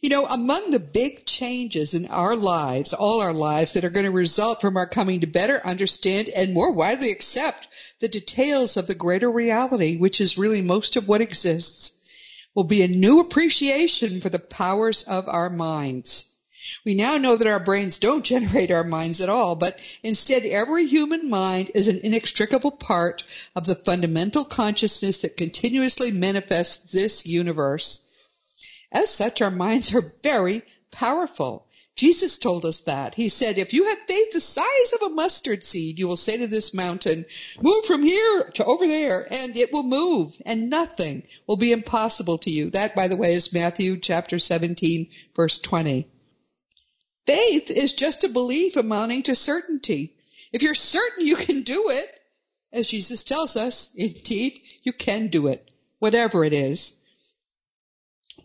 You know, among the big changes in our lives, all our lives, that are going to result from our coming to better understand and more widely accept the details of the greater reality, which is really most of what exists, will be a new appreciation for the powers of our minds. We now know that our brains don't generate our minds at all, but instead every human mind is an inextricable part of the fundamental consciousness that continuously manifests this universe. As such, our minds are very powerful. Jesus told us that. He said, if you have faith the size of a mustard seed, you will say to this mountain, move from here to over there, and it will move, and nothing will be impossible to you. That, by the way, is Matthew chapter 17, verse 20. Faith is just a belief amounting to certainty. If you're certain you can do it, as Jesus tells us, indeed, you can do it, whatever it is.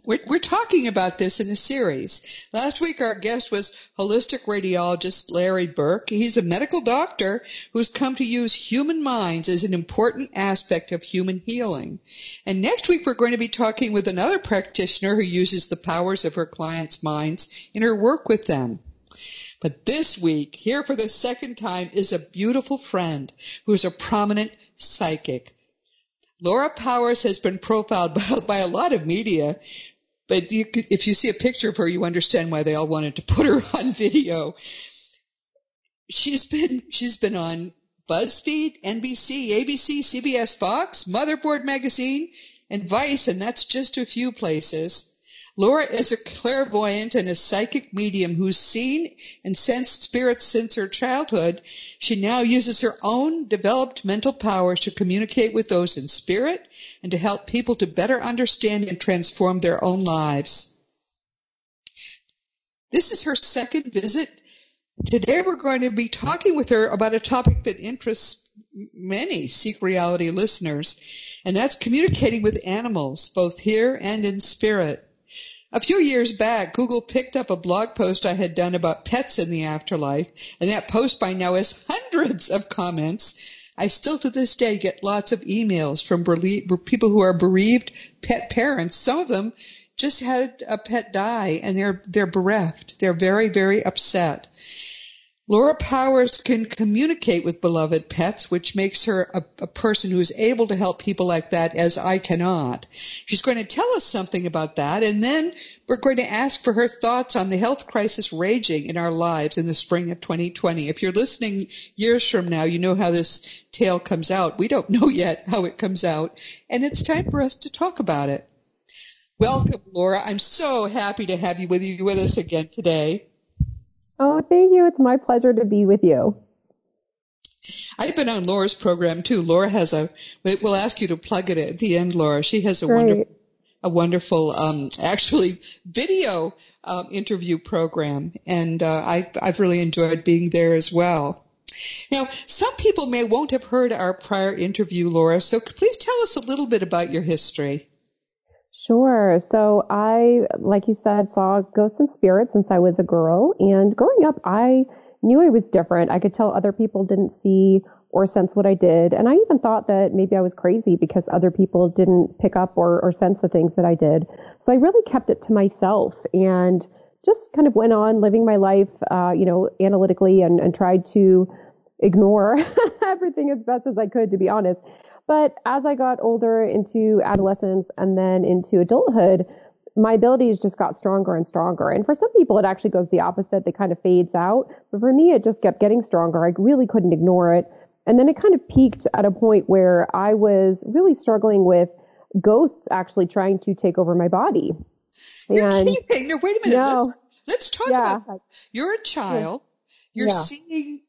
We're, we're talking about this in a series. Last week, our guest was holistic radiologist Larry Burke. He's a medical doctor who's come to use human minds as an important aspect of human healing. And next week, we're going to be talking with another practitioner who uses the powers of her clients' minds in her work with them. But this week, here for the second time, is a beautiful friend who's a prominent psychic. Laura Powers has been profiled by, by, a lot of media, but you if you see a picture of her, you understand why they all wanted to put her on video. She's been she's been on BuzzFeed, NBC, ABC, CBS, Fox, Motherboard Magazine, and Vice, and that's just a few places. Laura is a clairvoyant and a psychic medium who's seen and sensed spirits since her childhood. She now uses her own developed mental powers to communicate with those in spirit and to help people to better understand and transform their own lives. This is her second visit. Today we're going to be talking with her about a topic that interests many Seek Reality listeners, and that's communicating with animals, both here and in spirit. A few years back, Google picked up a blog post I had done about pets in the afterlife, and that post by now has hundreds of comments. I still to this day get lots of emails from people who are bereaved pet parents. Some of them just had a pet die and they're they're bereft. They're very very upset. Laura Powers can communicate with beloved pets, which makes her a, a, person who is able to help people like that as I cannot. She's going to tell us something about that, and then we're going to ask for her thoughts on the health crisis raging in our lives in the spring of 2020. If you're listening years from now, you know how this tale comes out. We don't know yet how it comes out, and it's time for us to talk about it. Welcome, Laura. I'm so happy to have you with you with us again today. Oh, thank you. It's my pleasure to be with you. I've been on Laura's program too. Laura has a. We'll ask you to plug it at the end, Laura. She has a Great. wonderful, a wonderful, um, actually video um, interview program, and uh, I, I've really enjoyed being there as well. Now, some people may won't have heard our prior interview, Laura. So please tell us a little bit about your history. Sure. So I, like you said, saw ghosts and spirits since I was a girl. And growing up, I knew I was different. I could tell other people didn't see or sense what I did. And I even thought that maybe I was crazy because other people didn't pick up or, or sense the things that I did. So I really kept it to myself and just kind of went on living my life, uh, you know, analytically and, and tried to ignore everything as best as I could, to be honest. But as I got older into adolescence and then into adulthood, my abilities just got stronger and stronger. And for some people, it actually goes the opposite. It kind of fades out. But for me, it just kept getting stronger. I really couldn't ignore it. And then it kind of peaked at a point where I was really struggling with ghosts actually trying to take over my body. You're and, keeping, no, wait a minute. No, let's, let's talk yeah, about you're a child. You're yeah. seeing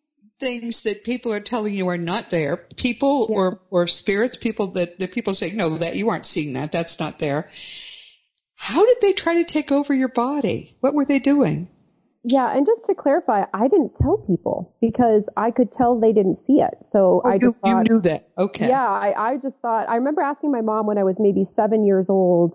things that people are telling you are not there. People yeah. or, or spirits, people that, the people say, no, that you aren't seeing that. That's not there. How did they try to take over your body? What were they doing? Yeah, and just to clarify, I didn't tell people because I could tell they didn't see it. So oh, I just you, thought, you knew that. Okay. Yeah, I, I just thought. I remember asking my mom when I was maybe seven years old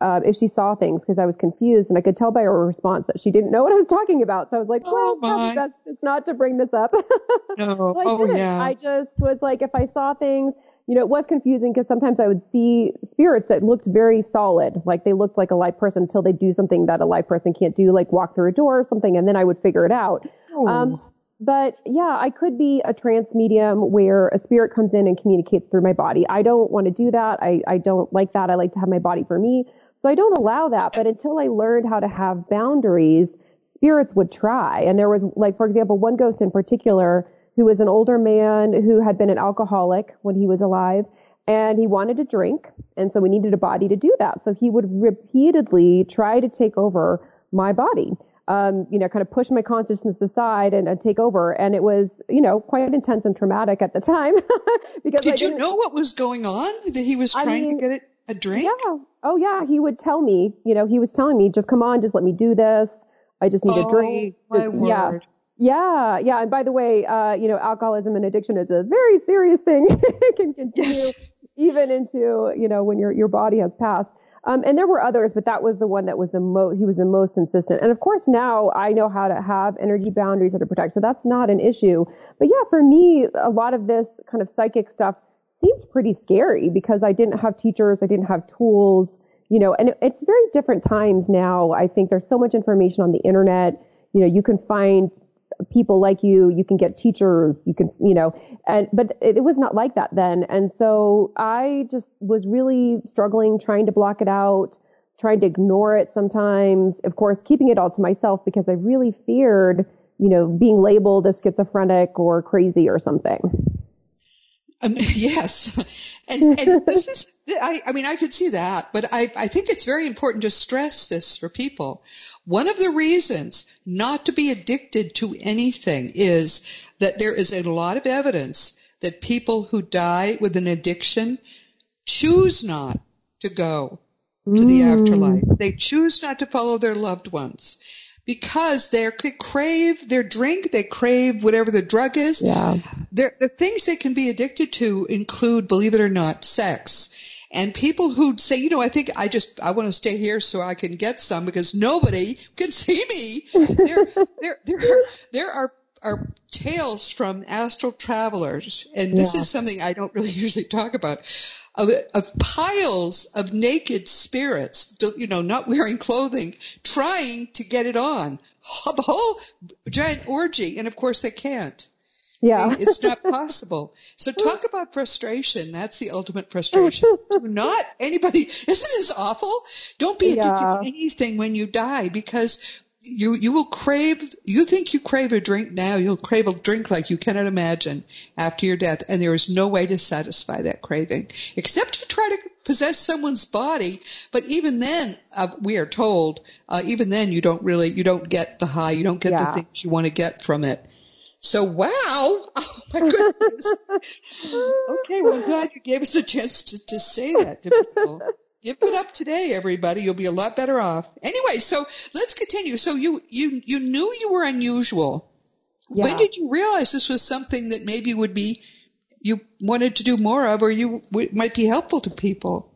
uh, if she saw things because I was confused, and I could tell by her response that she didn't know what I was talking about. So I was like, oh, "Well, my. best it's not to bring this up." no. so I oh didn't. yeah. I just was like, if I saw things, you know, it was confusing because sometimes I would see spirits that looked very solid, like they looked like a live person until they do something that a live person can't do, like walk through a door or something, and then I would figure it out. Oh. Um, but yeah, I could be a trance medium where a spirit comes in and communicates through my body. I don't want to do that. I, I don't like that. I like to have my body for me. So I don't allow that. But until I learned how to have boundaries, spirits would try. And there was like, for example, one ghost in particular who was an older man who had been an alcoholic when he was alive and he wanted to drink. And so we needed a body to do that. So he would repeatedly try to take over my body. Um, you know, kind of push my consciousness aside and, and, take over. And it was, you know, quite intense and traumatic at the time. because did you know what was going on? That he was trying I mean, to get it a drink? Yeah. Oh yeah. He would tell me, you know, he was telling me, just come on, just let me do this. I just need oh, a drink. My word. Yeah. Yeah, yeah. And by the way, uh, you know, alcoholism and addiction is a very serious thing. it can continue yes. even into, you know, when your your body has passed. Um, and there were others, but that was the one that was the most, he was the most insistent. And of course, now I know how to have energy boundaries that are protected. So that's not an issue. But yeah, for me, a lot of this kind of psychic stuff seems pretty scary because I didn't have teachers. I didn't have tools, you know, and it's very different times now. I think there's so much information on the internet. You know, you can find people like you, you can get teachers, you can, you know, and, but it, it, was not like that then. And so I just was really struggling trying to block it out, trying to ignore it sometimes. Of course, keeping it all to myself because I really feared, you know, being labeled as schizophrenic or crazy or something. Um, yes. And, and this is, I, I mean, I could see that, but I, I think it's very important to stress this for people. One of the reasons not to be addicted to anything is that there is a lot of evidence that people who die with an addiction choose not to go to the mm. afterlife. They choose not to follow their loved ones because they crave their drink, they crave whatever the drug is. Yeah. They're, the things they can be addicted to include, believe it or not, sex. And people who say, you know, I think I just, I want to stay here so I can get some because nobody can see me. There, there, there, are, there are, are tales from astral travelers, and this yeah. is something I don't really usually talk about, of, of piles of naked spirits, you know, not wearing clothing, trying to get it on. A whole giant orgy, and of course they can't. Yeah. it's not possible. So talk about frustration. That's the ultimate frustration. Do not anybody, isn't this awful? Don't be addicted yeah. to anything when you die because you you will crave you think you crave a drink now you'll crave a drink like you cannot imagine after your death and there is no way to satisfy that craving except to try to possess someone's body. But even then uh, we are told uh, even then you don't really you don't get the high you don't get yeah. the things you want to get from it. So wow! Oh my goodness. Okay well i'm glad you gave us a chance to, to say that to people Give it up today, everybody. You'll be a lot better off. Anyway, so let's continue. So you you you knew you were unusual. Yeah. When did you realize this was something that maybe would be you wanted to do more of, or you w- might be helpful to people?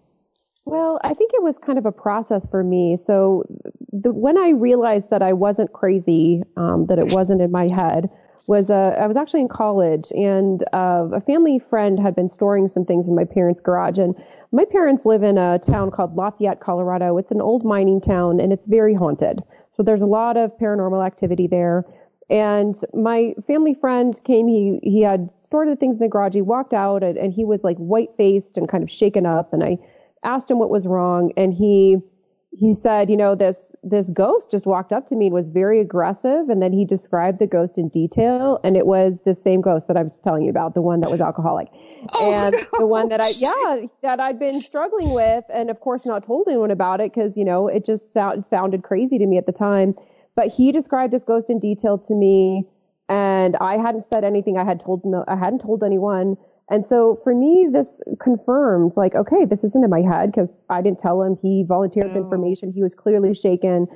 Well, I think it was kind of a process for me. So the, when I realized that I wasn't crazy, um, that it wasn't in my head, was uh, I was actually in college, and uh, a family friend had been storing some things in my parents' garage, and my parents live in a town called Lafayette, Colorado. It's an old mining town and it's very haunted. So there's a lot of paranormal activity there. And my family friend came, he, he had stored the things in the garage. He walked out and, and he was like white faced and kind of shaken up. And I asked him what was wrong. And he, he said, you know, this, this ghost just walked up to me and was very aggressive. And then he described the ghost in detail. And it was the same ghost that I was telling you about, the one that was alcoholic. Oh, and no. the one that I, yeah, that I'd been struggling with. And of course, not told anyone about it because, you know, it just sound, sounded crazy to me at the time. But he described this ghost in detail to me. And I hadn't said anything. I had told no, I hadn't told anyone. And so for me, this confirmed like, okay, this isn't in my head because I didn't tell him. He volunteered information. He was clearly shaken.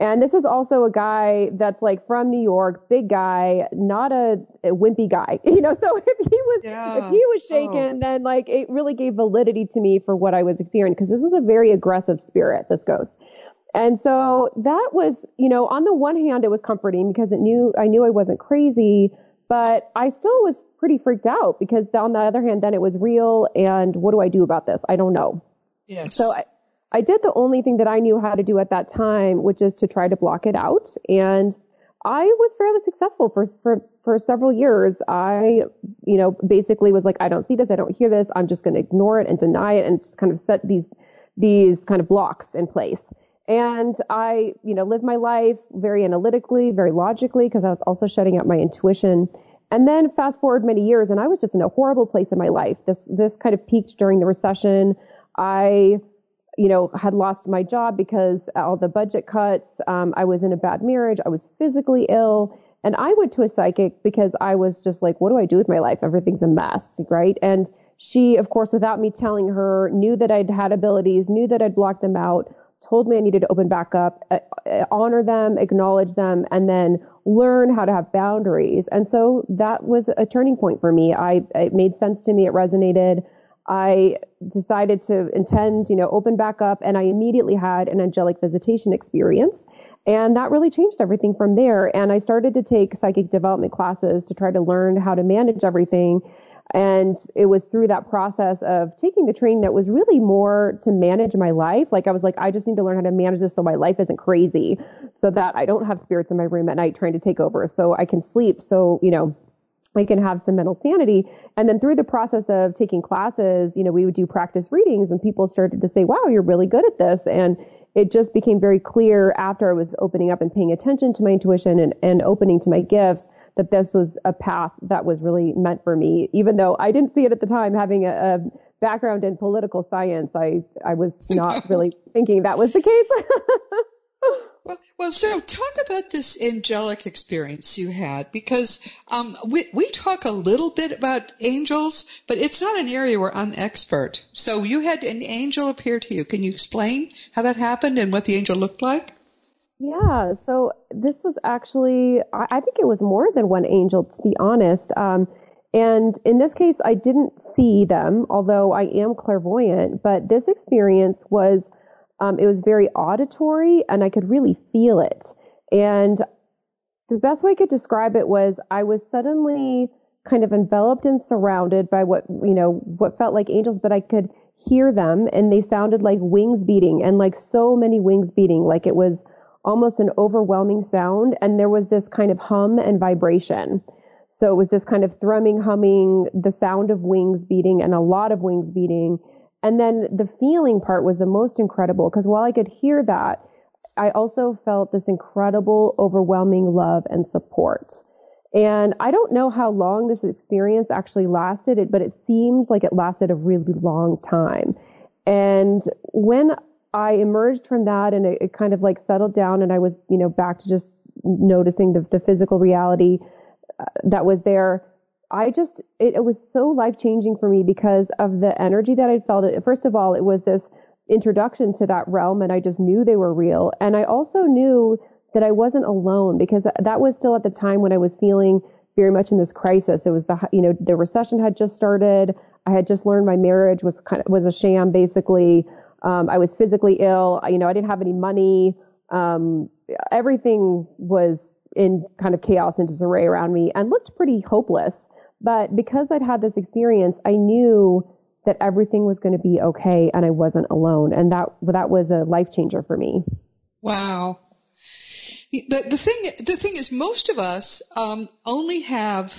And this is also a guy that's like from New York, big guy, not a, a wimpy guy, you know. So if he was yeah. if he was oh. shaken, oh. then like it really gave validity to me for what I was experiencing because this was a very aggressive spirit, this ghost. And so that was, you know, on the one hand, it was comforting because it knew I knew I wasn't crazy, but I still was pretty freaked out because on the other hand, then it was real. And what do I do about this? I don't know. Yes. So I, I did the only thing that I knew how to do at that time, which is to try to block it out. And I was fairly successful for, for, for several years. I, you know, basically was like, I don't see this. I don't hear this. I'm just going to ignore it and deny it and just kind of set these, these kind of blocks in place. And I, you know, lived my life very analytically, very logically, because I was also shutting out my intuition. And then fast forward many years and I was just in a horrible place in my life. This, this kind of peaked during the recession. I, you know, had lost my job because all the budget cuts. Um, I was in a bad marriage. I was physically ill. And I went to a psychic because I was just like, what do I do with my life? Everything's a mess, right? And she, of course, without me telling her, knew that I'd had abilities, knew that I'd blocked them out, told me I needed to open back up, uh, uh honor them, acknowledge them, and then learn how to have boundaries. And so that was a turning point for me. I, it made sense to me. It resonated. I decided to intend, you know, open back up and I immediately had an angelic visitation experience. And that really changed everything from there. And I started to take psychic development classes to try to learn how to manage everything. And it was through that process of taking the training that was really more to manage my life. Like I was like, I just need to learn how to manage this so my life isn't crazy, so that I don't have spirits in my room at night trying to take over, so I can sleep. So, you know, I can have some mental sanity. And then through the process of taking classes, you know, we would do practice readings and people started to say, wow, you're really good at this. And it just became very clear after I was opening up and paying attention to my intuition and, and opening to my gifts that this was a path that was really meant for me. Even though I didn't see it at the time, having a, a background in political science, I, I was not really thinking that was the case. Well, well, so talk about this angelic experience you had because um, we we talk a little bit about angels, but it's not an area where I'm expert. So you had an angel appear to you. Can you explain how that happened and what the angel looked like? Yeah, so this was actually I, think it was more than one angel to be honest. Um, and in this case, I didn't see them, although I am clairvoyant. But this experience was um, it was very auditory and I could really feel it. And the best way I could describe it was I was suddenly kind of enveloped and surrounded by what, you know, what felt like angels, but I could hear them and they sounded like wings beating and like so many wings beating, like it was almost an overwhelming sound. And there was this kind of hum and vibration. So it was this kind of thrumming, humming, the sound of wings beating and a lot of wings beating. And then the feeling part was the most incredible because while I could hear that, I also felt this incredible, overwhelming love and support. And I don't know how long this experience actually lasted, but it seemed like it lasted a really long time. And when I emerged from that and it, it kind of like settled down and I was, you know, back to just noticing the, the physical reality uh, that was there, I just, it, it was so life changing for me because of the energy that I felt. First of all, it was this introduction to that realm and I just knew they were real. And I also knew that I wasn't alone because that was still at the time when I was feeling very much in this crisis. It was the, you know, the recession had just started. I had just learned my marriage was kind of, was a sham basically. Um, I was physically ill. You know, I didn't have any money. Um, everything was in kind of chaos and disarray around me and looked pretty hopeless. But because I'd had this experience, I knew that everything was going to be okay and I wasn't alone. And that, that was a life changer for me. Wow. The, the thing, the thing is most of us, um, only have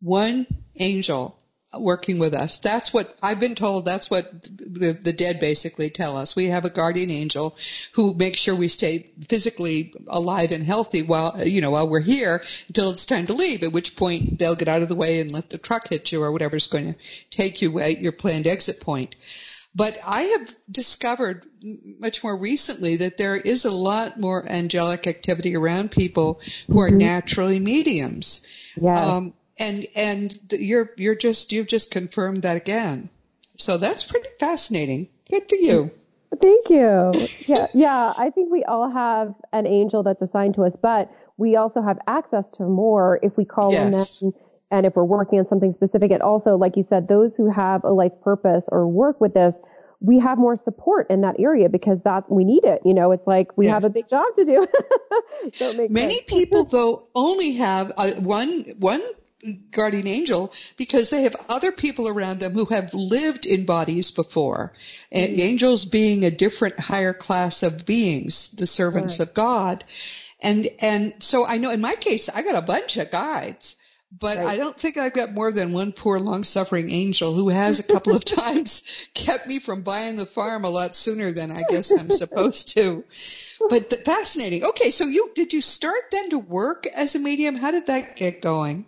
one angel working with us. That's what I've been told. That's what the, the dead basically tell us. We have a guardian angel who makes sure we stay physically alive and healthy while, you know, while we're here until it's time to leave, at which point they'll get out of the way and let the truck hit you or whatever's going to take you at your planned exit point. But I have discovered much more recently that there is a lot more angelic activity around people who are naturally mediums. Yeah. Um, and and you're you're just you've just confirmed that again. So that's pretty fascinating. Good for you. Thank you. Yeah, yeah. I think we all have an angel that's assigned to us, but we also have access to more if we call yes. in them and if we're working on something specific. And also, like you said, those who have a life purpose or work with this, we have more support in that area because that's we need it. You know, it's like we yes. have a big job to do. Many people though only have uh, one one guardian angel because they have other people around them who have lived in bodies before. Mm-hmm. Angels being a different higher class of beings, the servants right. of God. And, and so I know in my case, I got a bunch of guides, but right. I don't think I've got more than one poor long suffering angel who has a couple of times kept me from buying the farm a lot sooner than I guess I'm supposed to. But the, fascinating. Okay. So you, did you start then to work as a medium? How did that get going?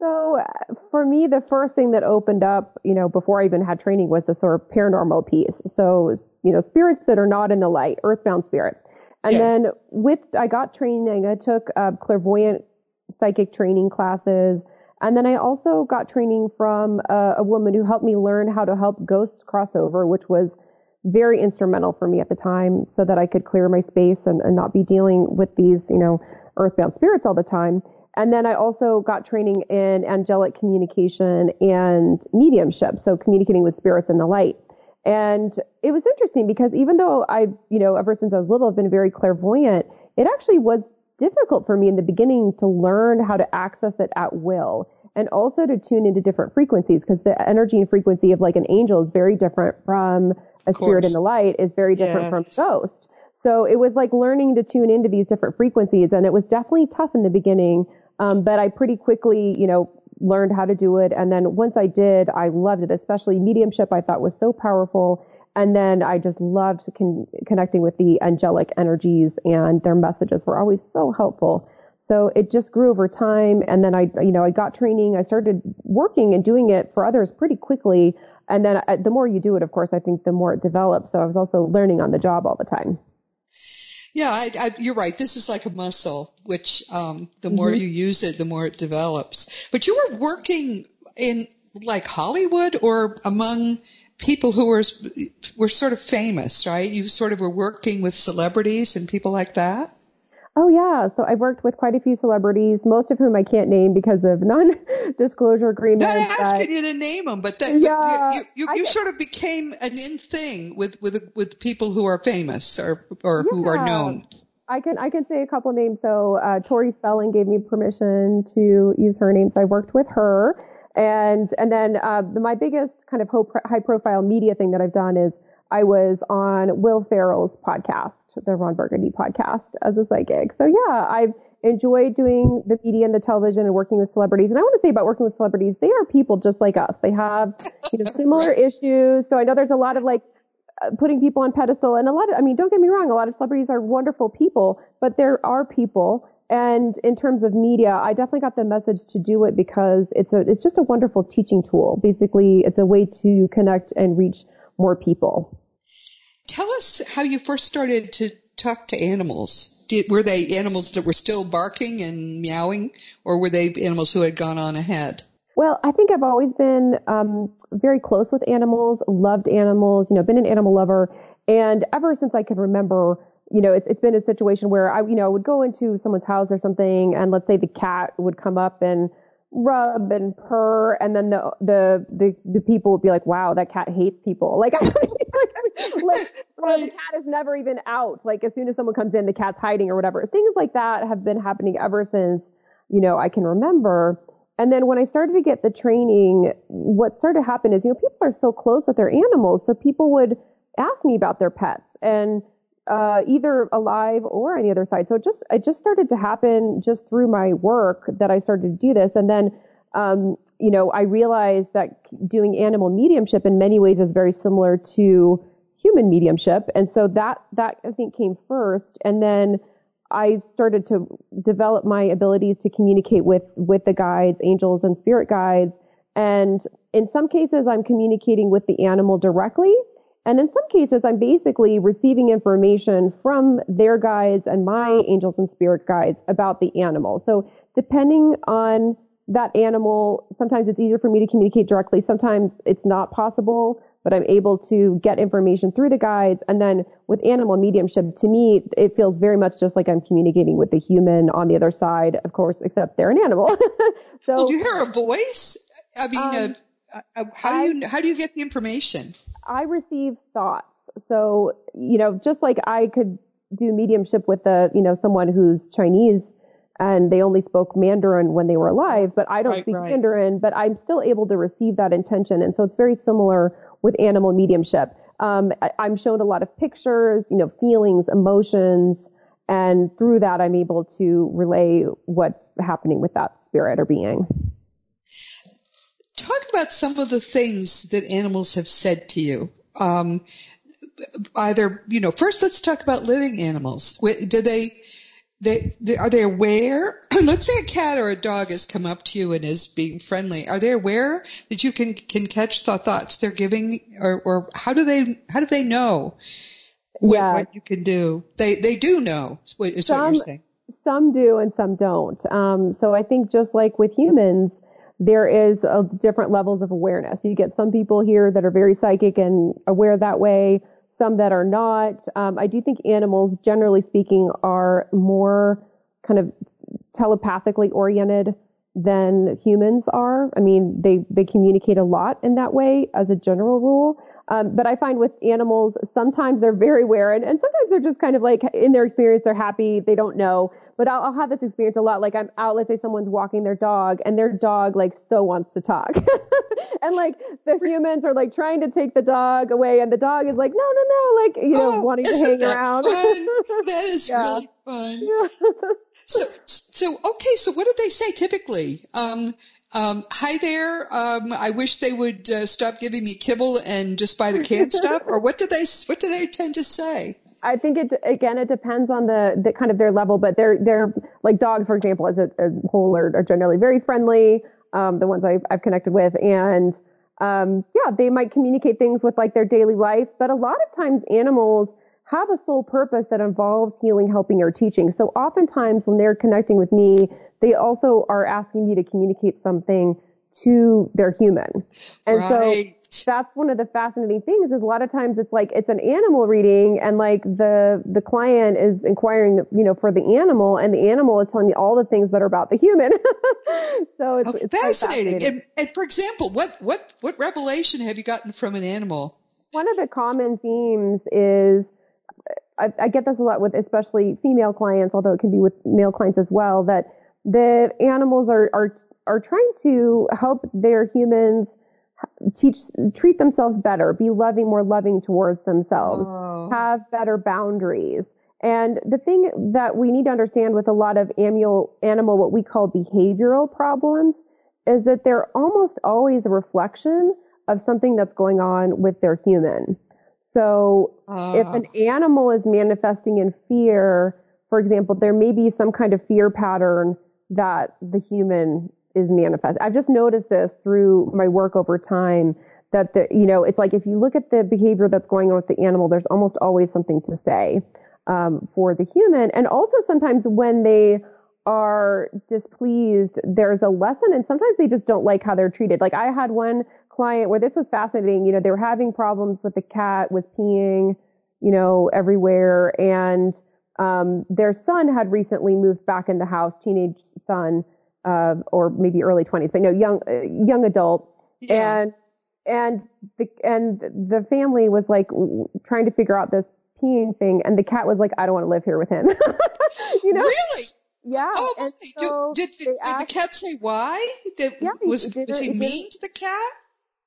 So uh, for me, the first thing that opened up, you know, before I even had training was the sort of paranormal piece. So, you know, spirits that are not in the light, earthbound spirits. And yes. then with, I got training, I took uh, clairvoyant psychic training classes. And then I also got training from a, a woman who helped me learn how to help ghosts cross over, which was very instrumental for me at the time so that I could clear my space and, and not be dealing with these, you know, earthbound spirits all the time. And then I also got training in angelic communication and mediumship, so communicating with spirits in the light. And it was interesting because even though I, you know, ever since I was little, I've been very clairvoyant, it actually was difficult for me in the beginning to learn how to access it at will and also to tune into different frequencies because the energy and frequency of like an angel is very different from a spirit in the light is very different yes. from ghost. So it was like learning to tune into these different frequencies and it was definitely tough in the beginning um, but I pretty quickly, you know, learned how to do it. And then once I did, I loved it, especially mediumship. I thought was so powerful. And then I just loved con- connecting with the angelic energies and their messages were always so helpful. So it just grew over time. And then I, you know, I got training. I started working and doing it for others pretty quickly. And then I, uh, the more you do it, of course, I think the more it develops. So I was also learning on the job all the time. Yeah, I, I, you're right. This is like a muscle, which um, the more mm-hmm. you use it, the more it develops. But you were working in like Hollywood or among people who were were sort of famous, right? You sort of were working with celebrities and people like that. Oh yeah, so I've worked with quite a few celebrities, most of whom I can't name because of non-disclosure agreements. I'm not asking you to name them, but, that, yeah, but you, you, you sort of became an in thing with with with people who are famous or or yeah. who are known. I can I can say a couple names. So uh, Tori Spelling gave me permission to use her name, so I worked with her, and and then uh, my biggest kind of high profile media thing that I've done is I was on Will Ferrell's podcast, the Ron Burgundy podcast, as a psychic. So yeah, I've enjoyed doing the media and the television and working with celebrities. And I want to say about working with celebrities, they are people just like us. They have, you know, similar issues. So I know there's a lot of like uh, putting people on pedestal and a lot of, I mean, don't get me wrong, a lot of celebrities are wonderful people, but there are people. And in terms of media, I definitely got the message to do it because it's a, it's just a wonderful teaching tool. Basically, it's a way to connect and reach more people. Tell us how you first started to talk to animals. Did, were they animals that were still barking and meowing, or were they animals who had gone on ahead? Well, I think I've always been um, very close with animals, loved animals, you know, been an animal lover. And ever since I can remember, you know, it's, it's been a situation where I, you know, would go into someone's house or something, and let's say the cat would come up and rub and purr, and then the the the, the people would be like, "Wow, that cat hates people." Like, I, like, right. the cat is never even out. Like, as soon as someone comes in, the cat's hiding or whatever. Things like that have been happening ever since you know I can remember. And then when I started to get the training, what started to happen is, you know, people are so close with their animals, so people would ask me about their pets and uh, either alive or on the other side. So it just it just started to happen just through my work that I started to do this, and then um, you know I realized that doing animal mediumship in many ways is very similar to human mediumship, and so that that I think came first, and then I started to develop my abilities to communicate with with the guides, angels, and spirit guides. And in some cases, I'm communicating with the animal directly and in some cases, I'm basically receiving information from their guides and my angels and spirit guides about the animal. So depending on that animal, sometimes it's easier for me to communicate directly. Sometimes it's not possible, but I'm able to get information through the guides. And then with animal mediumship, to me, it feels very much just like I'm communicating with the human on the other side, of course, except they're an animal. so, do you hear a voice? I mean, um, uh, uh, how do you how do you get the information? I receive thoughts. So you know, just like I could do mediumship with a you know someone who's Chinese and they only spoke Mandarin when they were alive, but I don't right, speak right. Mandarin, but I'm still able to receive that intention. And so it's very similar with animal mediumship. Um, I, I'm shown a lot of pictures, you know, feelings, emotions, and through that, I'm able to relay what's happening with that spirit or being. Talk about some of the things that animals have said to you. Um, either, you know, first let's talk about living animals. Do they, they, they, are they aware? Let's say a cat or a dog has come up to you and is being friendly. Are they aware that you can can catch the thoughts they're giving, or, or how do they how do they know what, yeah. what you can do? They they do know. Is some, what you're saying. Some do and some don't. Um, so I think just like with humans, there is a different levels of awareness. You get some people here that are very psychic and aware that way some that are not. Um, I do think animals, generally speaking, are more kind of telepathically oriented than humans are. I mean, they, they communicate a lot in that way as a general rule. Um, but I find with animals, sometimes they're very aware and, and sometimes they're just kind of like in their experience, they're happy, they don't know. But I'll, I'll have this experience a lot. Like I'm out, let's say someone's walking their dog and their dog like so wants to talk. and like the humans are like trying to take the dog away and the dog is like, no, no, no, like, you know, oh, wanting to hang around. that is really fun. Yeah. so, so, okay. So what did they say typically? Um, um, hi there. Um, I wish they would uh, stop giving me kibble and just buy the canned stuff. Or what do they what do they tend to say? I think it again it depends on the, the kind of their level, but they're they're like dogs, for example, as a, a whole are, are generally very friendly. Um, the ones I've, I've connected with, and um, yeah, they might communicate things with like their daily life, but a lot of times animals have a sole purpose that involves healing, helping, or teaching. So oftentimes when they're connecting with me, they also are asking me to communicate something to their human. And right. so that's one of the fascinating things is a lot of times it's like it's an animal reading and like the the client is inquiring you know for the animal and the animal is telling me all the things that are about the human so it's, oh, it's fascinating, fascinating. And, and for example what what what revelation have you gotten from an animal one of the common themes is I, I get this a lot with especially female clients although it can be with male clients as well that the animals are, are, are trying to help their humans teach, treat themselves better, be loving, more loving towards themselves, oh. have better boundaries. And the thing that we need to understand with a lot of animal, animal, what we call behavioral problems, is that they're almost always a reflection of something that's going on with their human. So uh. if an animal is manifesting in fear, for example, there may be some kind of fear pattern that the human is manifest. I've just noticed this through my work over time that the, you know, it's like if you look at the behavior that's going on with the animal, there's almost always something to say um, for the human. And also sometimes when they are displeased, there's a lesson and sometimes they just don't like how they're treated. Like I had one client where this was fascinating. You know, they were having problems with the cat with peeing, you know, everywhere. And um, their son had recently moved back in the house, teenage son, uh, or maybe early twenties, but no, young uh, young adult, yeah. and and the and the family was like trying to figure out this peeing thing, and the cat was like, "I don't want to live here with him." you know, really. Yeah. Oh, and so did, did, did asked, the cat say why? Did, yeah, was, did, was he mean to the cat?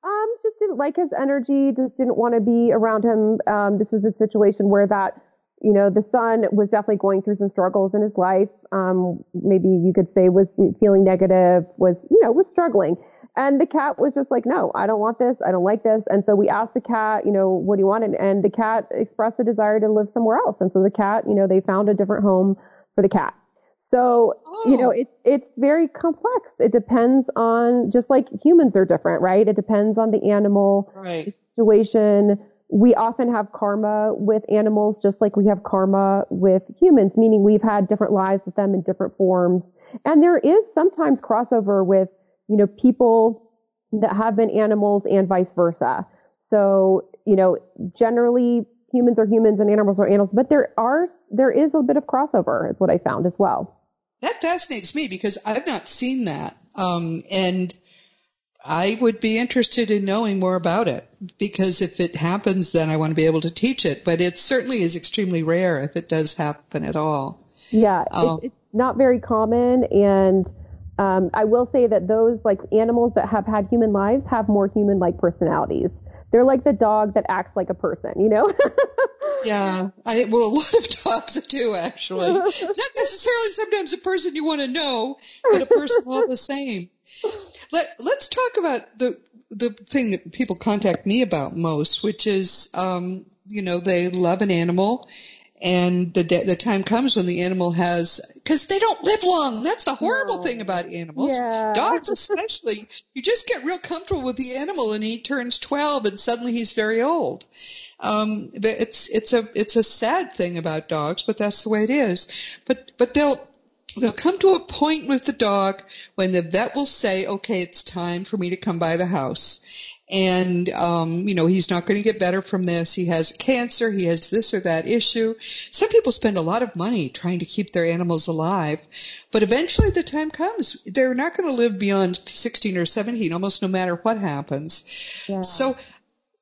Um, just didn't like his energy. Just didn't want to be around him. Um, this is a situation where that you know, the son was definitely going through some struggles in his life. Um, maybe you could say was feeling negative, was, you know, was struggling. And the cat was just like, no, I don't want this. I don't like this. And so we asked the cat, you know, what do you want? And, and the cat expressed a desire to live somewhere else. And so the cat, you know, they found a different home for the cat. So, oh. you know, oh. it, it's very complex. It depends on, just like humans are different, right? It depends on the animal, right. the situation, we often have karma with animals just like we have karma with humans, meaning we've had different lives with them in different forms. And there is sometimes crossover with, you know, people that have been animals and vice versa. So, you know, generally humans are humans and animals are animals, but there are, there is a bit of crossover is what I found as well. That fascinates me because I've not seen that. Um, and I would be interested in knowing more about it because if it happens, then I want to be able to teach it. But it certainly is extremely rare if it does happen at all. Yeah, um, it's, it's not very common. And um, I will say that those like animals that have had human lives have more human like personalities. They're like the dog that acts like a person, you know? yeah. I, well, a lot of dogs do, actually. Not necessarily sometimes a person you want to know, but a person all the same. Let, let's talk about the the thing that people contact me about most, which is, um, you know, they love an animal, and the de- the time comes when the animal has because they don't live long. That's the horrible no. thing about animals, yeah. dogs especially. you just get real comfortable with the animal, and he turns twelve, and suddenly he's very old. Um, but it's it's a it's a sad thing about dogs, but that's the way it is. But but they'll they'll come to a point with the dog when the vet will say, okay, it's time for me to come by the house. And, um, you know, he's not going to get better from this. He has cancer. He has this or that issue. Some people spend a lot of money trying to keep their animals alive, but eventually the time comes. They're not going to live beyond 16 or 17, almost no matter what happens. Yeah. So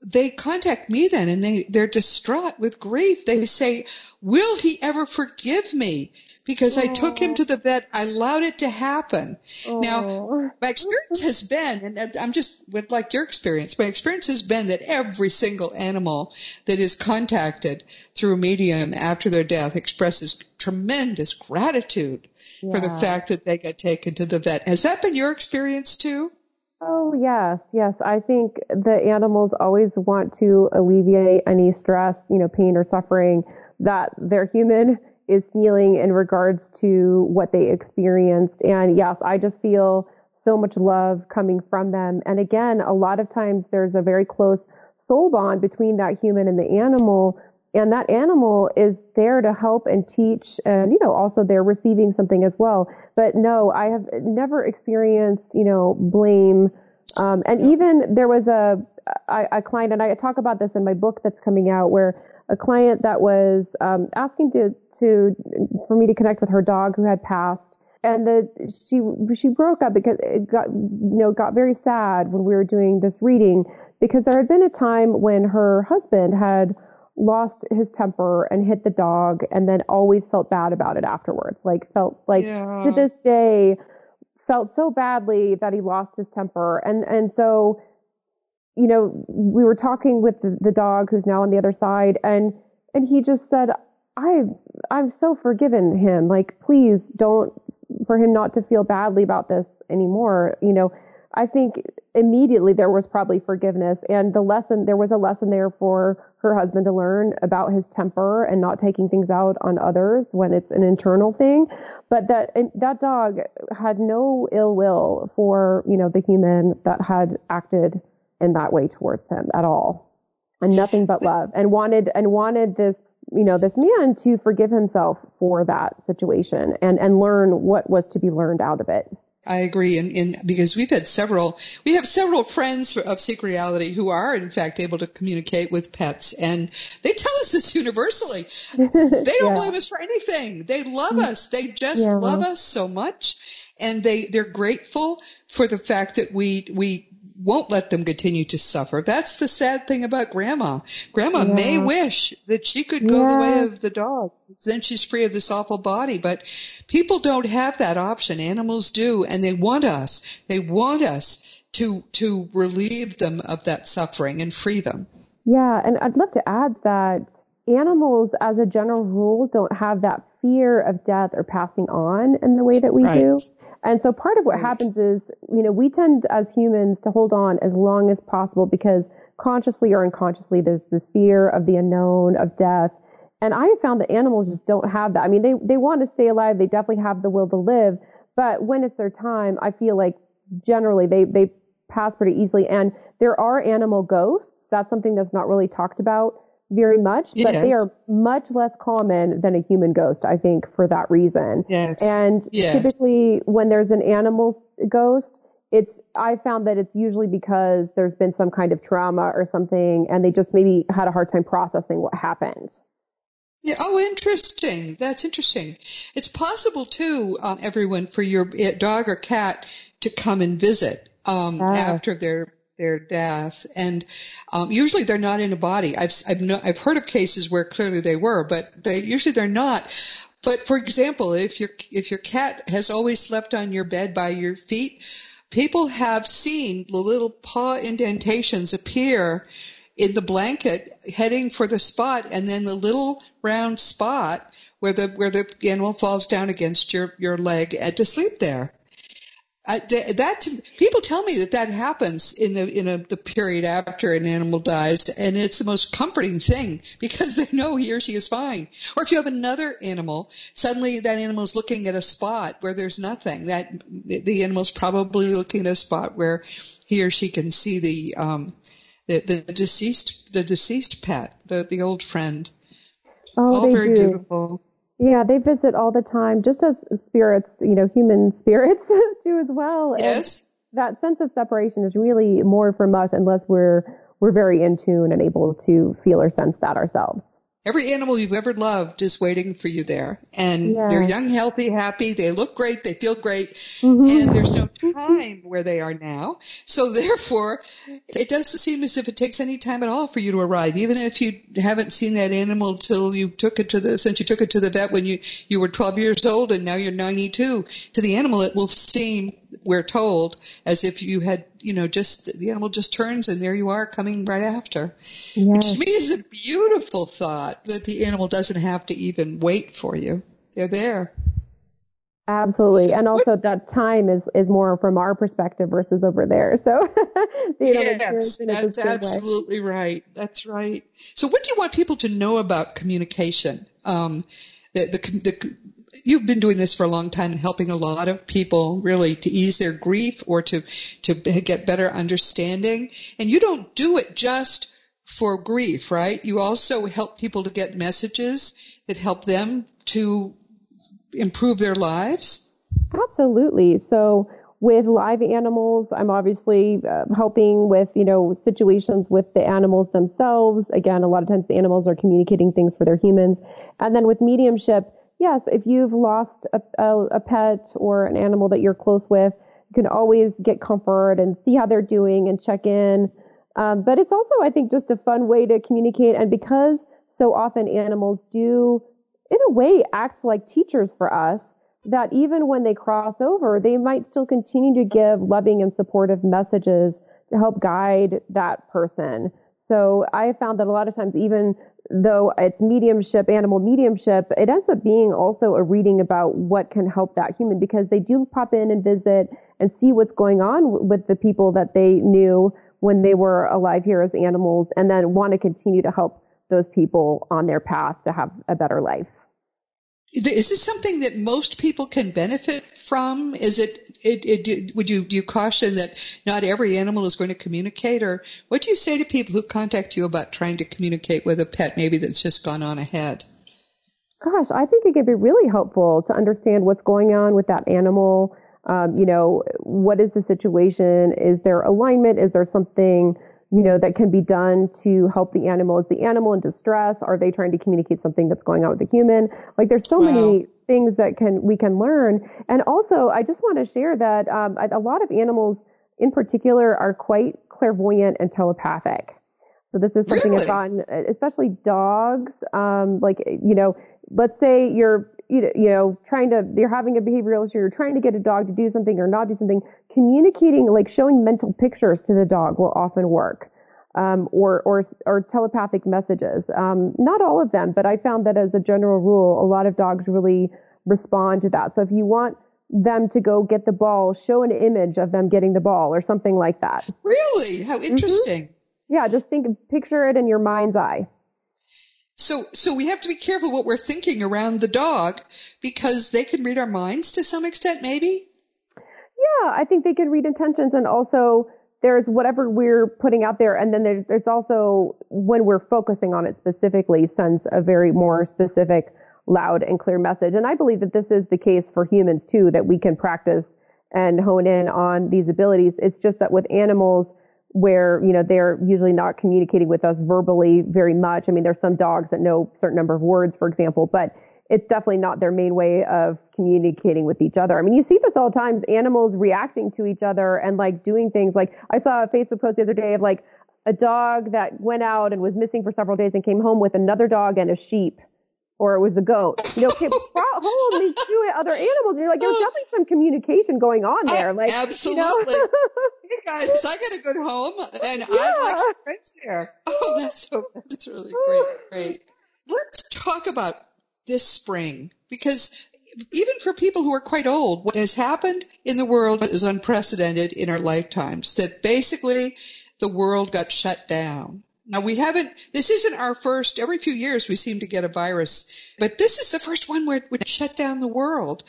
they contact me then and they, they're distraught with grief. They say, will he ever forgive me? Because I took him oh. to the vet. I allowed it to happen. Now, oh. my experience has been, and I'm just with like your experience, my experience has been that every single animal that is contacted through a medium after their death expresses tremendous gratitude yeah. for the fact that they got taken to the vet. Has that been your experience too? Oh, yes, yes. I think the animals always want to alleviate any stress, you know, pain or suffering that their human is feeling in regards to what they experienced. And yes, I just feel so much love coming from them. And again, a lot of times there's a very close soul bond between that human and the animal. And that animal is there to help and teach. And, you know, also they're receiving something as well. But no, I have never experienced, you know, blame. Um, and even there was a, a, a client, and I talk about this in my book that's coming out where a client that was um, asking to to for me to connect with her dog who had passed, and that she she broke up because it got you know got very sad when we were doing this reading because there had been a time when her husband had lost his temper and hit the dog and then always felt bad about it afterwards. Like felt like yeah. to this day felt so badly that he lost his temper. And and so you know, we were talking with the, the dog who's now on the other side and, and he just said, I, I've so forgiven him. Like, please don't, for him not to feel badly about this anymore. You know, I think immediately there was probably forgiveness and the lesson, there was a lesson there for her husband to learn about his temper and not taking things out on others when it's an internal thing. But that, that dog had no ill will for, you know, the human that had acted in that way towards him at all and nothing but love and wanted and wanted this you know this man to forgive himself for that situation and and learn what was to be learned out of it I agree, and, and, because we've had several, we have several friends of Seek Reality who are, in fact, able to communicate with pets, and they tell us this universally. They don't yeah. blame us for anything. They love us. They just yeah. love us so much, and they they're grateful for the fact that we we won't let them continue to suffer. That's the sad thing about grandma. Grandma yeah. may wish that she could go yeah. the way of the dog. Then she's free of this awful body. But people don't have that option. Animals do, and they want us. They want us to to relieve them of that suffering and free them. Yeah, and I'd love to add that animals, as a general rule, don't have that fear of death or passing on in the way that we right. do. And so part of what happens is, you know, we tend as humans to hold on as long as possible because consciously or unconsciously there's this fear of the unknown, of death. And I have found that animals just don't have that. I mean, they, they want to stay alive. They definitely have the will to live. But when it's their time, I feel like generally they, they pass pretty easily. And there are animal ghosts That's something that's not really talked about very much, but yes. they are much less common than a human ghost, I think, for that reason. Yes. And yes. typically when there's an animal ghost, it's, I found that it's usually because there's been some kind of trauma or something and they just maybe had a hard time processing what happened. Yeah. Oh, interesting. That's interesting. It's possible too, um, everyone, for your eh, dog or cat to come and visit um, after their their death, and um, usually they're not in a body. I've I've, no, I've heard of cases where clearly they were, but they usually they're not. But for example, if your if your cat has always slept on your bed by your feet, people have seen the little paw indentations appear in the blanket heading for the spot and then the little round spot where the where the animal falls down against your your leg to sleep there uh, that people tell me that that happens in the in a, the period after an animal dies, and it's the most comforting thing because they know he or she is fine. Or if you have another animal, suddenly that animal is looking at a spot where there's nothing. That the animal's probably looking at a spot where he or she can see the um, the, the deceased the deceased pet, the the old friend. Oh, All very do. beautiful. Yeah, they visit all the time, just as spirits, you know, human spirits do as well. Yes. And that sense of separation is really more from us unless we're we're very in tune and able to feel or sense that ourselves. Every animal you've ever loved is waiting for you there. And yeah. they're young, healthy, happy. They look great. They feel great. Mm-hmm. And there's no time where they are now. So therefore, it doesn't seem as if it takes any time at all for you to arrive. Even if you haven't seen that animal till you took it to the, since you took it to the vet when you, you were 12 years old and now you're 92. To the animal, it will seem we're told, as if you had, you know, just the animal just turns and there you are coming right after. Yes. Which to me is a beautiful thought that the animal doesn't have to even wait for you. They're there. Absolutely. And also that time is, is more from our perspective versus over there. So the yes, that's absolutely way. right. That's right. So what do you want people to know about communication? Um, the, the, the, you've been doing this for a long time and helping a lot of people really to ease their grief or to to get better understanding. And you don't do it just for grief, right? You also help people to get messages that help them to improve their lives. Absolutely. So with live animals, I'm obviously uh, helping with, you know, situations with the animals themselves. Again, a lot of times the animals are communicating things for their humans. And then with mediumship, yes, if you've lost a, a, a pet or an animal that you're close with, you can always get comfort and see how they're doing and check in. Um, but it's also, I think, just a fun way to communicate. And because so often animals do, in a way, act like teachers for us, that even when they cross over, they might still continue to give loving and supportive messages to help guide that person. So I found that a lot of times, even though it's mediumship, animal mediumship, it ends up being also a reading about what can help that human because they do pop in and visit and see what's going on with the people that they knew when they were alive here as animals and then want to continue to help those people on their path to have a better life. Is this something that most people can benefit from? Is it, it, it, would you, do you caution that not every animal is going to communicate or what do you say to people who contact you about trying to communicate with a pet maybe that's just gone on ahead? Gosh, I think it could be really helpful to understand what's going on with that animal. Um, you know, what is the situation? Is there alignment? Is there something you know, that can be done to help the animal? Is the animal in distress? Are they trying to communicate something that's going on with the human? Like there's so wow. many things that can, we can learn. And also, I just want to share that, um, a lot of animals in particular are quite clairvoyant and telepathic. So this is something really? I've gotten, especially dogs. Um, like, you know, let's say you're you know, trying to, you're having a behavioral issue, you're trying to get a dog to do something or not do something, communicating, like showing mental pictures to the dog will often work. Um, or, or, or telepathic messages. Um, not all of them, but I found that as a general rule, a lot of dogs really respond to that. So if you want them to go get the ball, show an image of them getting the ball or something like that. Really? How mm-hmm. interesting. Mm-hmm. Yeah, just think, picture it in your mind's eye. So, so we have to be careful what we're thinking around the dog because they can read our minds to some extent, maybe. Yeah, I think they can read intentions and also there's whatever we're putting out there, and then there's, there's also when we're focusing on it specifically, sends a very more specific, loud and clear message. And I believe that this is the case for humans too, that we can practice and hone in on these abilities. It's just that with animals, where you know they're usually not communicating with us verbally very much. I mean, there's some dogs that know a certain number of words, for example, but it's definitely not their main way of communicating with each other. I mean, you see this all the time, animals reacting to each other and like doing things like I saw a Facebook post the other day of like a dog that went out and was missing for several days and came home with another dog and a sheep or it was a goat. You know, came home these two other animals. And you're like, there's oh. definitely some communication going on there. Like, absolutely. You know? hey guys, I got a good home, and yeah. I'd like some friends there. Oh, that's so that's really great. Great. Let's talk about this spring because even for people who are quite old, what has happened in the world is unprecedented in our lifetimes. That basically the world got shut down. Now we haven't, this isn't our first, every few years we seem to get a virus, but this is the first one where it would shut down the world.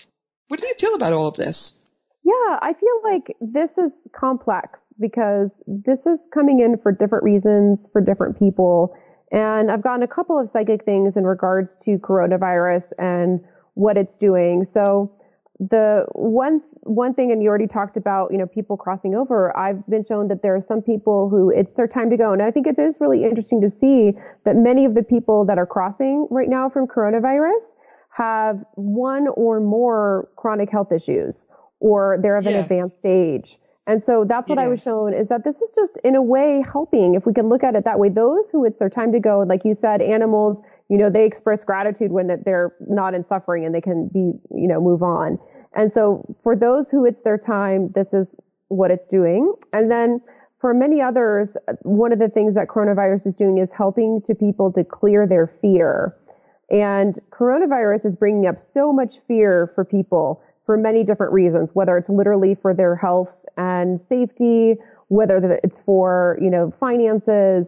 What do you feel about all of this? Yeah, I feel like this is complex because this is coming in for different reasons for different people. And I've gotten a couple of psychic things in regards to coronavirus and what it's doing. So the one one thing, and you already talked about, you know, people crossing over. I've been shown that there are some people who it's their time to go, and I think it is really interesting to see that many of the people that are crossing right now from coronavirus have one or more chronic health issues, or they're of yes. an advanced stage. And so that's what I was shown is that this is just in a way helping if we can look at it that way. Those who it's their time to go, like you said, animals, you know, they express gratitude when they're not in suffering and they can be, you know, move on. And so for those who it's their time, this is what it's doing. And then for many others, one of the things that coronavirus is doing is helping to people to clear their fear. And coronavirus is bringing up so much fear for people for many different reasons, whether it's literally for their health and safety, whether it's for, you know, finances.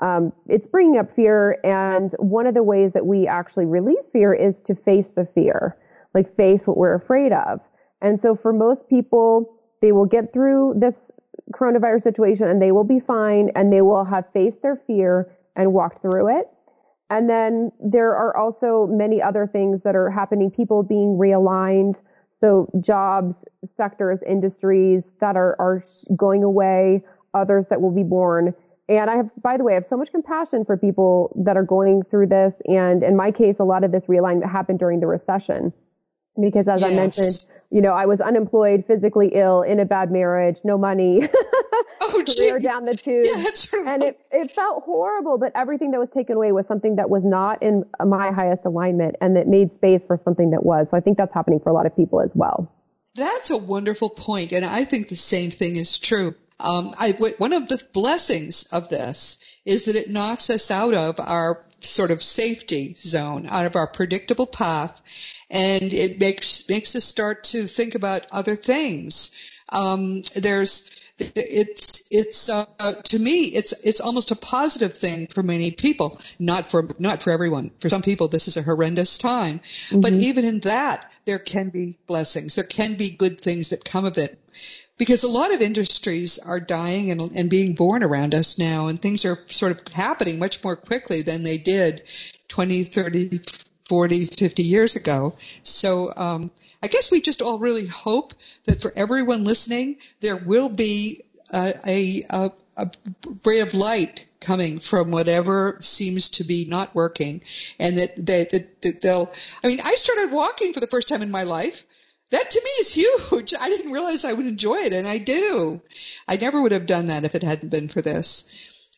Um, it's bringing up fear. And one of the ways that we actually release fear is to face the fear like face what we're afraid of. And so for most people, they will get through this coronavirus situation and they will be fine and they will have faced their fear and walked through it. And then there are also many other things that are happening, people being realigned. So jobs, sectors, industries that are, are going away, others that will be born. And I have, by the way, I have so much compassion for people that are going through this. And in my case, a lot of this realignment happened during the recession because as yes. I mentioned, you know, I was unemployed, physically ill, in a bad marriage, no money, oh, career down the tube, yeah, and it it felt horrible. But everything that was taken away was something that was not in my highest alignment, and that made space for something that was. So I think that's happening for a lot of people as well. That's a wonderful point, and I think the same thing is true. Um, I, one of the blessings of this is that it knocks us out of our sort of safety zone, out of our predictable path, and it makes makes us start to think about other things. Um, there's it's it's uh, to me it's it's almost a positive thing for many people. Not for not for everyone. For some people this is a horrendous time. Mm-hmm. but even in that there can be blessings. There can be good things that come of it because a lot of industries are dying and, and being born around us now and things are sort of happening much more quickly than they did 20 30 40, 50 years ago. So um, I guess we just all really hope that for everyone listening, there will be a, a, a, a ray of light coming from whatever seems to be not working and that, they, that, that they'll, I mean, I started walking for the first time in my life. That to me is huge. I didn't realize I would enjoy it, and I do. I never would have done that if it hadn't been for this.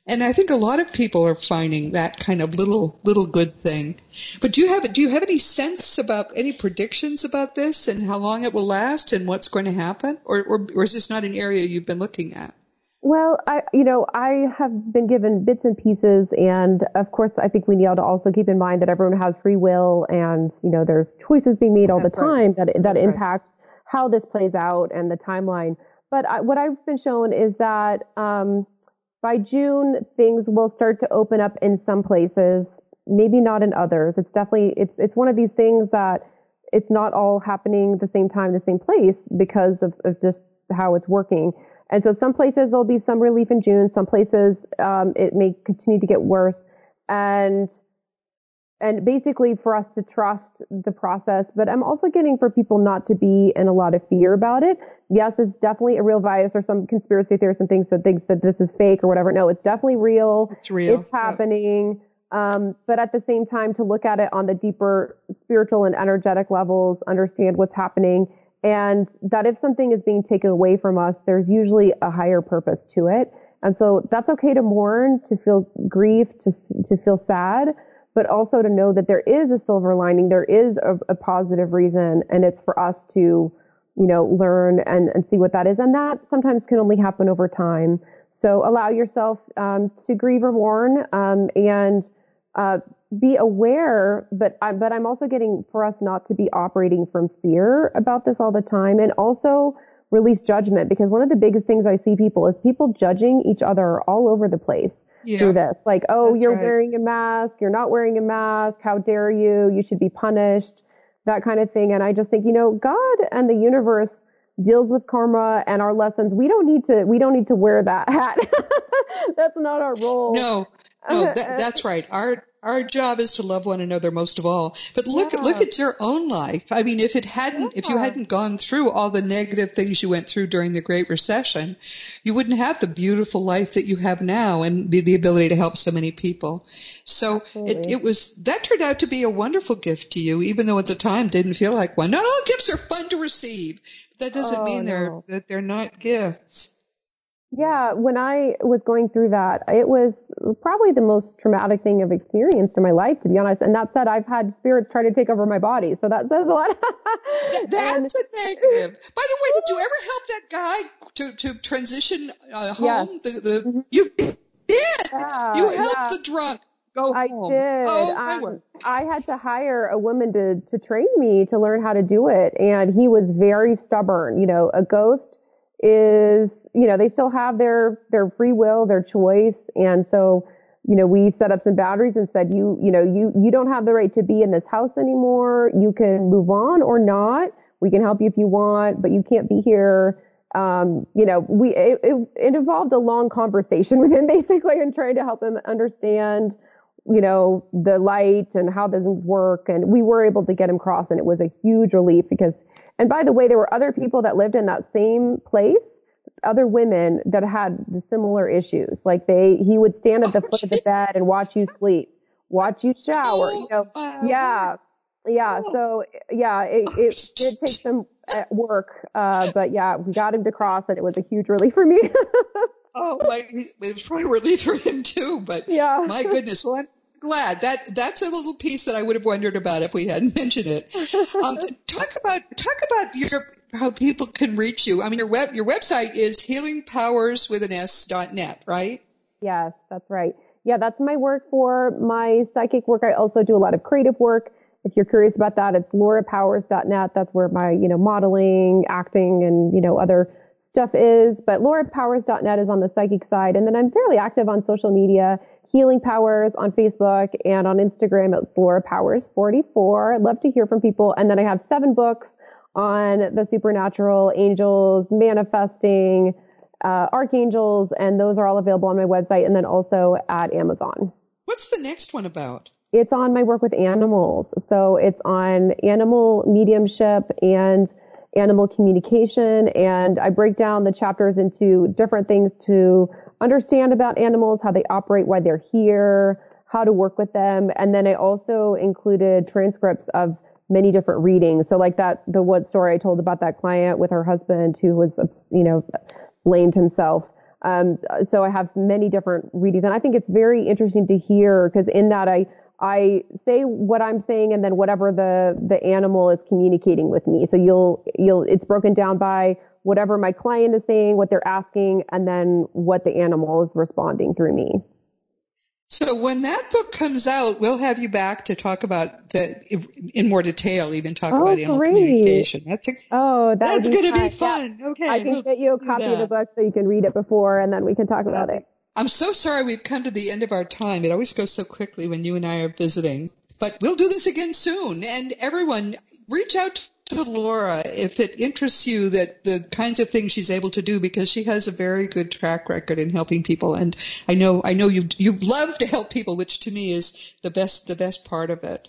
And I think a lot of people are finding that kind of little little good thing. But do you have do you have any sense about any predictions about this and how long it will last and what's going to happen, or or, or is this not an area you've been looking at? Well, I, you know, I have been given bits and pieces, and of course, I think we need to also keep in mind that everyone has free will, and you know, there's choices being made all the time right. that that impact how this plays out and the timeline. But I, what I've been shown is that um, by June, things will start to open up in some places, maybe not in others. It's definitely, it's, it's one of these things that it's not all happening the same time, the same place because of, of just how it's working. And so some places there'll be some relief in June. Some places um, it may continue to get worse. And and basically for us to trust the process. But I'm also getting for people not to be in a lot of fear about it. Yes, it's definitely a real virus. or some conspiracy theorists and things that thinks that this is fake or whatever. No, it's definitely real. It's real. It's happening. Um, but at the same time, to look at it on the deeper spiritual and energetic levels, understand what's happening, and that if something is being taken away from us, there's usually a higher purpose to it. And so that's okay to mourn, to feel grief, to to feel sad but also to know that there is a silver lining, there is a, a positive reason, and it's for us to, you know, learn and, and see what that is. And that sometimes can only happen over time. So allow yourself um, to grieve or mourn, um, and uh, be aware. But I, but I'm also getting for us not to be operating from fear about this all the time, and also release judgment because one of the biggest things I see people is people judging each other all over the place yeah. through this. Like, oh, That's you're right. wearing a mask. You're not wearing a mask. How dare you? You should be punished. That kind of thing. And I just think, you know, God and the universe deals with karma and our lessons. We don't need to, we don't need to wear that hat. that's not our role. No, no, that, that's right. Our, our job is to love one another most of all. But look, yeah. look at your own life. I mean, if it hadn't, yeah. if you hadn't gone through all the negative things you went through during the Great Recession, you wouldn't have the beautiful life that you have now and be the ability to help so many people. So it, it was, that turned out to be a wonderful gift to you, even though at the time didn't feel like one. Not all gifts are fun to receive. But that doesn't oh, mean they're, that they're not gifts. Yeah, when I was going through that, it was probably the most traumatic thing I've experienced in my life, to be honest. And that said, I've had spirits try to take over my body, so that says a lot. That's and, a negative. By the way, did you ever help that guy to to transition uh, home? Yes. The, the mm-hmm. you did. Yeah, you helped yeah. the drunk go I home. did. Oh, um, I had to hire a woman to to train me to learn how to do it, and he was very stubborn. You know, a ghost is, you know, they still have their, their free will, their choice. And so, you know, we set up some boundaries and said, you, you know, you, you don't have the right to be in this house anymore. You can move on or not. We can help you if you want, but you can't be here. Um, you know, we, it, it, it involved a long conversation with him basically and trying to help him understand, you know, the light and how things work. And we were able to get him cross and it was a huge relief because and by the way, there were other people that lived in that same place, other women that had the similar issues. Like they, he would stand at the foot of the bed and watch you sleep, watch you shower, you know, yeah. Yeah. So yeah, it, it did take some uh, work. Uh, but yeah, we got him to cross and it was a huge relief for me. oh my, it was probably a relief for him too, but yeah. my goodness. Well, glad that that's a little piece that I would have wondered about if we hadn't mentioned it. Um, talk about talk about your how people can reach you. I mean, your web your website is healingpowers with an S dot net, right? Yes, that's right. Yeah, that's my work for my psychic work. I also do a lot of creative work. If you're curious about that, it's laurapowers.net. That's where my, you know, modeling, acting, and, you know, other stuff is. But laurapowers.net is on the psychic side. And then I'm fairly active on social media. Healing Powers on Facebook and on Instagram at Laura Powers 44. I'd love to hear from people. And then I have seven books on the supernatural, angels, manifesting, uh, archangels, and those are all available on my website and then also at Amazon. What's the next one about? It's on my work with animals. So it's on animal mediumship and animal communication. And I break down the chapters into different things to understand about animals, how they operate, why they're here, how to work with them. And then I also included transcripts of many different readings. So like that, the one story I told about that client with her husband who was, you know, blamed himself. Um, so I have many different readings and I think it's very interesting to hear because in that I, I say what I'm saying and then whatever the, the animal is communicating with me. So you'll, you'll, it's broken down by whatever my client is saying, what they're asking, and then what the animal is responding through me. So when that book comes out, we'll have you back to talk about the in more detail, even talk oh, about animal great. communication. That's a, oh, that that's going to be fun. Yeah. Okay, I can we'll get you a copy of the book so you can read it before, and then we can talk about it. I'm so sorry we've come to the end of our time. It always goes so quickly when you and I are visiting. But we'll do this again soon. And everyone, reach out to Laura if it interests you that the kinds of things she's able to do because she has a very good track record in helping people and I know I know you you love to help people which to me is the best the best part of it.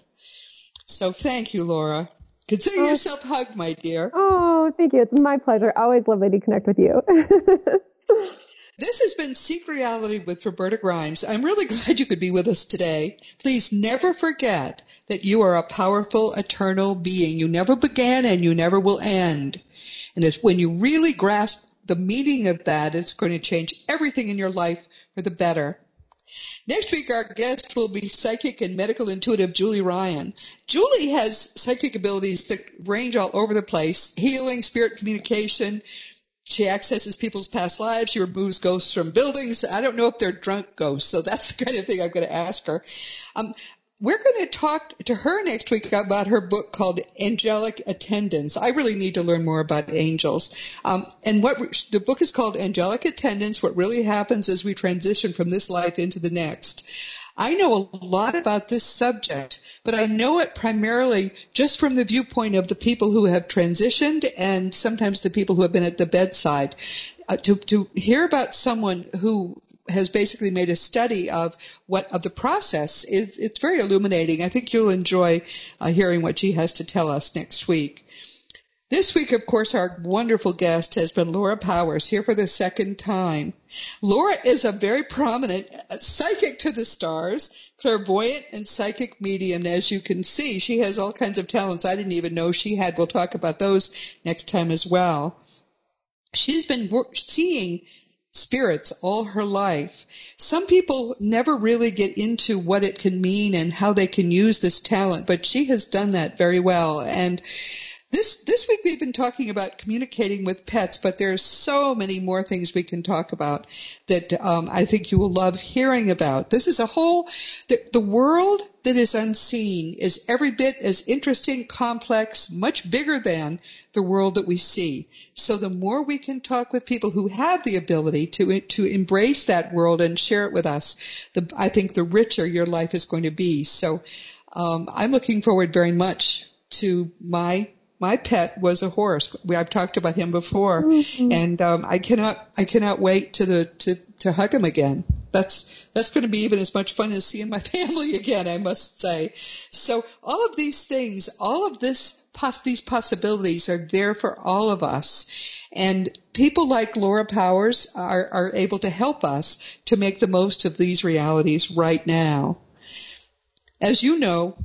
So thank you Laura. Consider oh. yourself hugged my dear. Oh, thank you. It's my pleasure. Always lovely to connect with you. This has been Seek Reality with Roberta Grimes. I'm really glad you could be with us today. Please never forget that you are a powerful, eternal being. You never began and you never will end. And it's when you really grasp the meaning of that, it's going to change everything in your life for the better. Next week, our guest will be psychic and medical intuitive Julie Ryan. Julie has psychic abilities that range all over the place healing, spirit communication, she accesses people's past lives. She removes ghosts from buildings. I don't know if they're drunk ghosts, so that's the kind of thing I'm going to ask her. Um, we're going to talk to her next week about her book called Angelic Attendance. I really need to learn more about angels. Um, and what the book is called Angelic Attendance what really happens as we transition from this life into the next. I know a lot about this subject, but I know it primarily just from the viewpoint of the people who have transitioned and sometimes the people who have been at the bedside. Uh, to, to hear about someone who has basically made a study of what of the process is it's very illuminating. I think you'll enjoy uh, hearing what she has to tell us next week. This week, of course, our wonderful guest has been Laura Powers, here for the second time. Laura is a very prominent uh, psychic to the stars, clairvoyant and psychic medium. As you can see, she has all kinds of talents I didn't even know she had. We'll talk about those next time as well. She's been seeing spirits all her life. Some people never really get into what it can mean and how they can use this talent, but she has done that very well. And this this week we've been talking about communicating with pets, but there are so many more things we can talk about that um, I think you will love hearing about. This is a whole the, the world that is unseen is every bit as interesting, complex, much bigger than the world that we see. So the more we can talk with people who have the ability to to embrace that world and share it with us, the, I think the richer your life is going to be. So um, I'm looking forward very much to my my pet was a horse. I've talked about him before, mm-hmm. and um, I cannot I cannot wait to the to to hug him again. That's that's going to be even as much fun as seeing my family again. I must say. So all of these things, all of this these possibilities are there for all of us, and people like Laura Powers are are able to help us to make the most of these realities right now. As you know,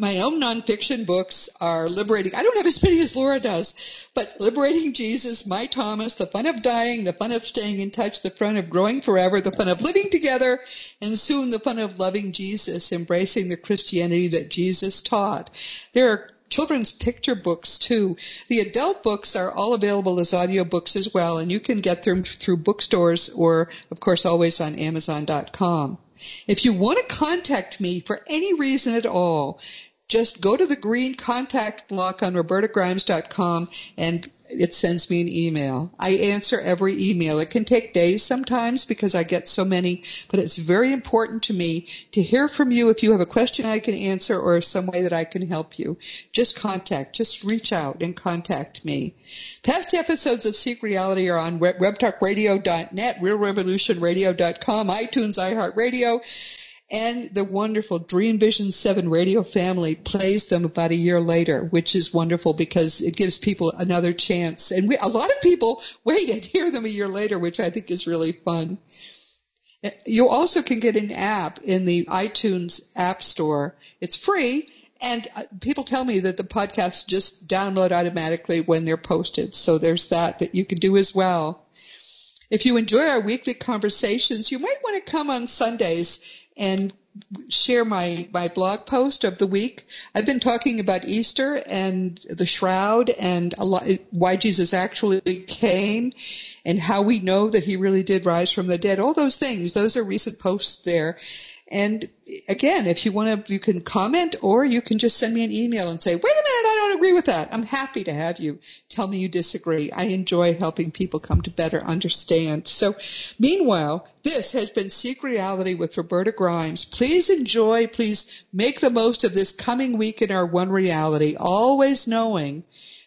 my own nonfiction books are liberating. I don't have as many as Laura does, but liberating Jesus, my Thomas, the fun of dying, the fun of staying in touch, the fun of growing forever, the fun of living together, and soon the fun of loving Jesus, embracing the Christianity that Jesus taught. There are children's picture books too. The adult books are all available as audiobooks as well, and you can get them through bookstores or, of course, always on Amazon.com. If you want to contact me for any reason at all, just go to the green contact block on robertagrimes.com and it sends me an email. I answer every email. It can take days sometimes because I get so many, but it's very important to me to hear from you if you have a question I can answer or some way that I can help you. Just contact, just reach out and contact me. Past episodes of Seek Reality are on webtalkradio.net, realrevolutionradio.com, iTunes, iHeartRadio, and the wonderful Dream Vision 7 radio family plays them about a year later, which is wonderful because it gives people another chance. And we, a lot of people wait and hear them a year later, which I think is really fun. You also can get an app in the iTunes App Store. It's free, and uh, people tell me that the podcasts just download automatically when they're posted. So there's that that you can do as well. If you enjoy our weekly conversations, you might want to come on Sundays and share my, my blog post of the week. I've been talking about Easter and the shroud and lot, why Jesus actually came and how we know that he really did rise from the dead. All those things, those are recent posts there. And again, if you want to, you can comment or you can just send me an email and say, wait a minute, I don't agree with that. I'm happy to have you tell me you disagree. I enjoy helping people come to better understand. So meanwhile, this has been Seek Reality with Roberta Grimes. Please enjoy, please make the most of this coming week in our One Reality, always knowing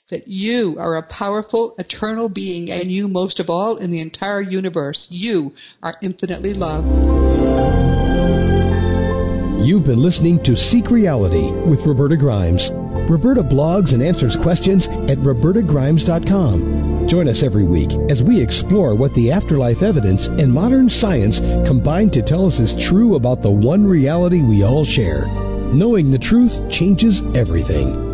that you are a powerful, eternal being, and you, most of all, in the entire universe, you are infinitely loved. You've been listening to Seek Reality with Roberta Grimes. Roberta blogs and answers questions at robertagrimes.com. Join us every week as we explore what the afterlife evidence and modern science combine to tell us is true about the one reality we all share. Knowing the truth changes everything.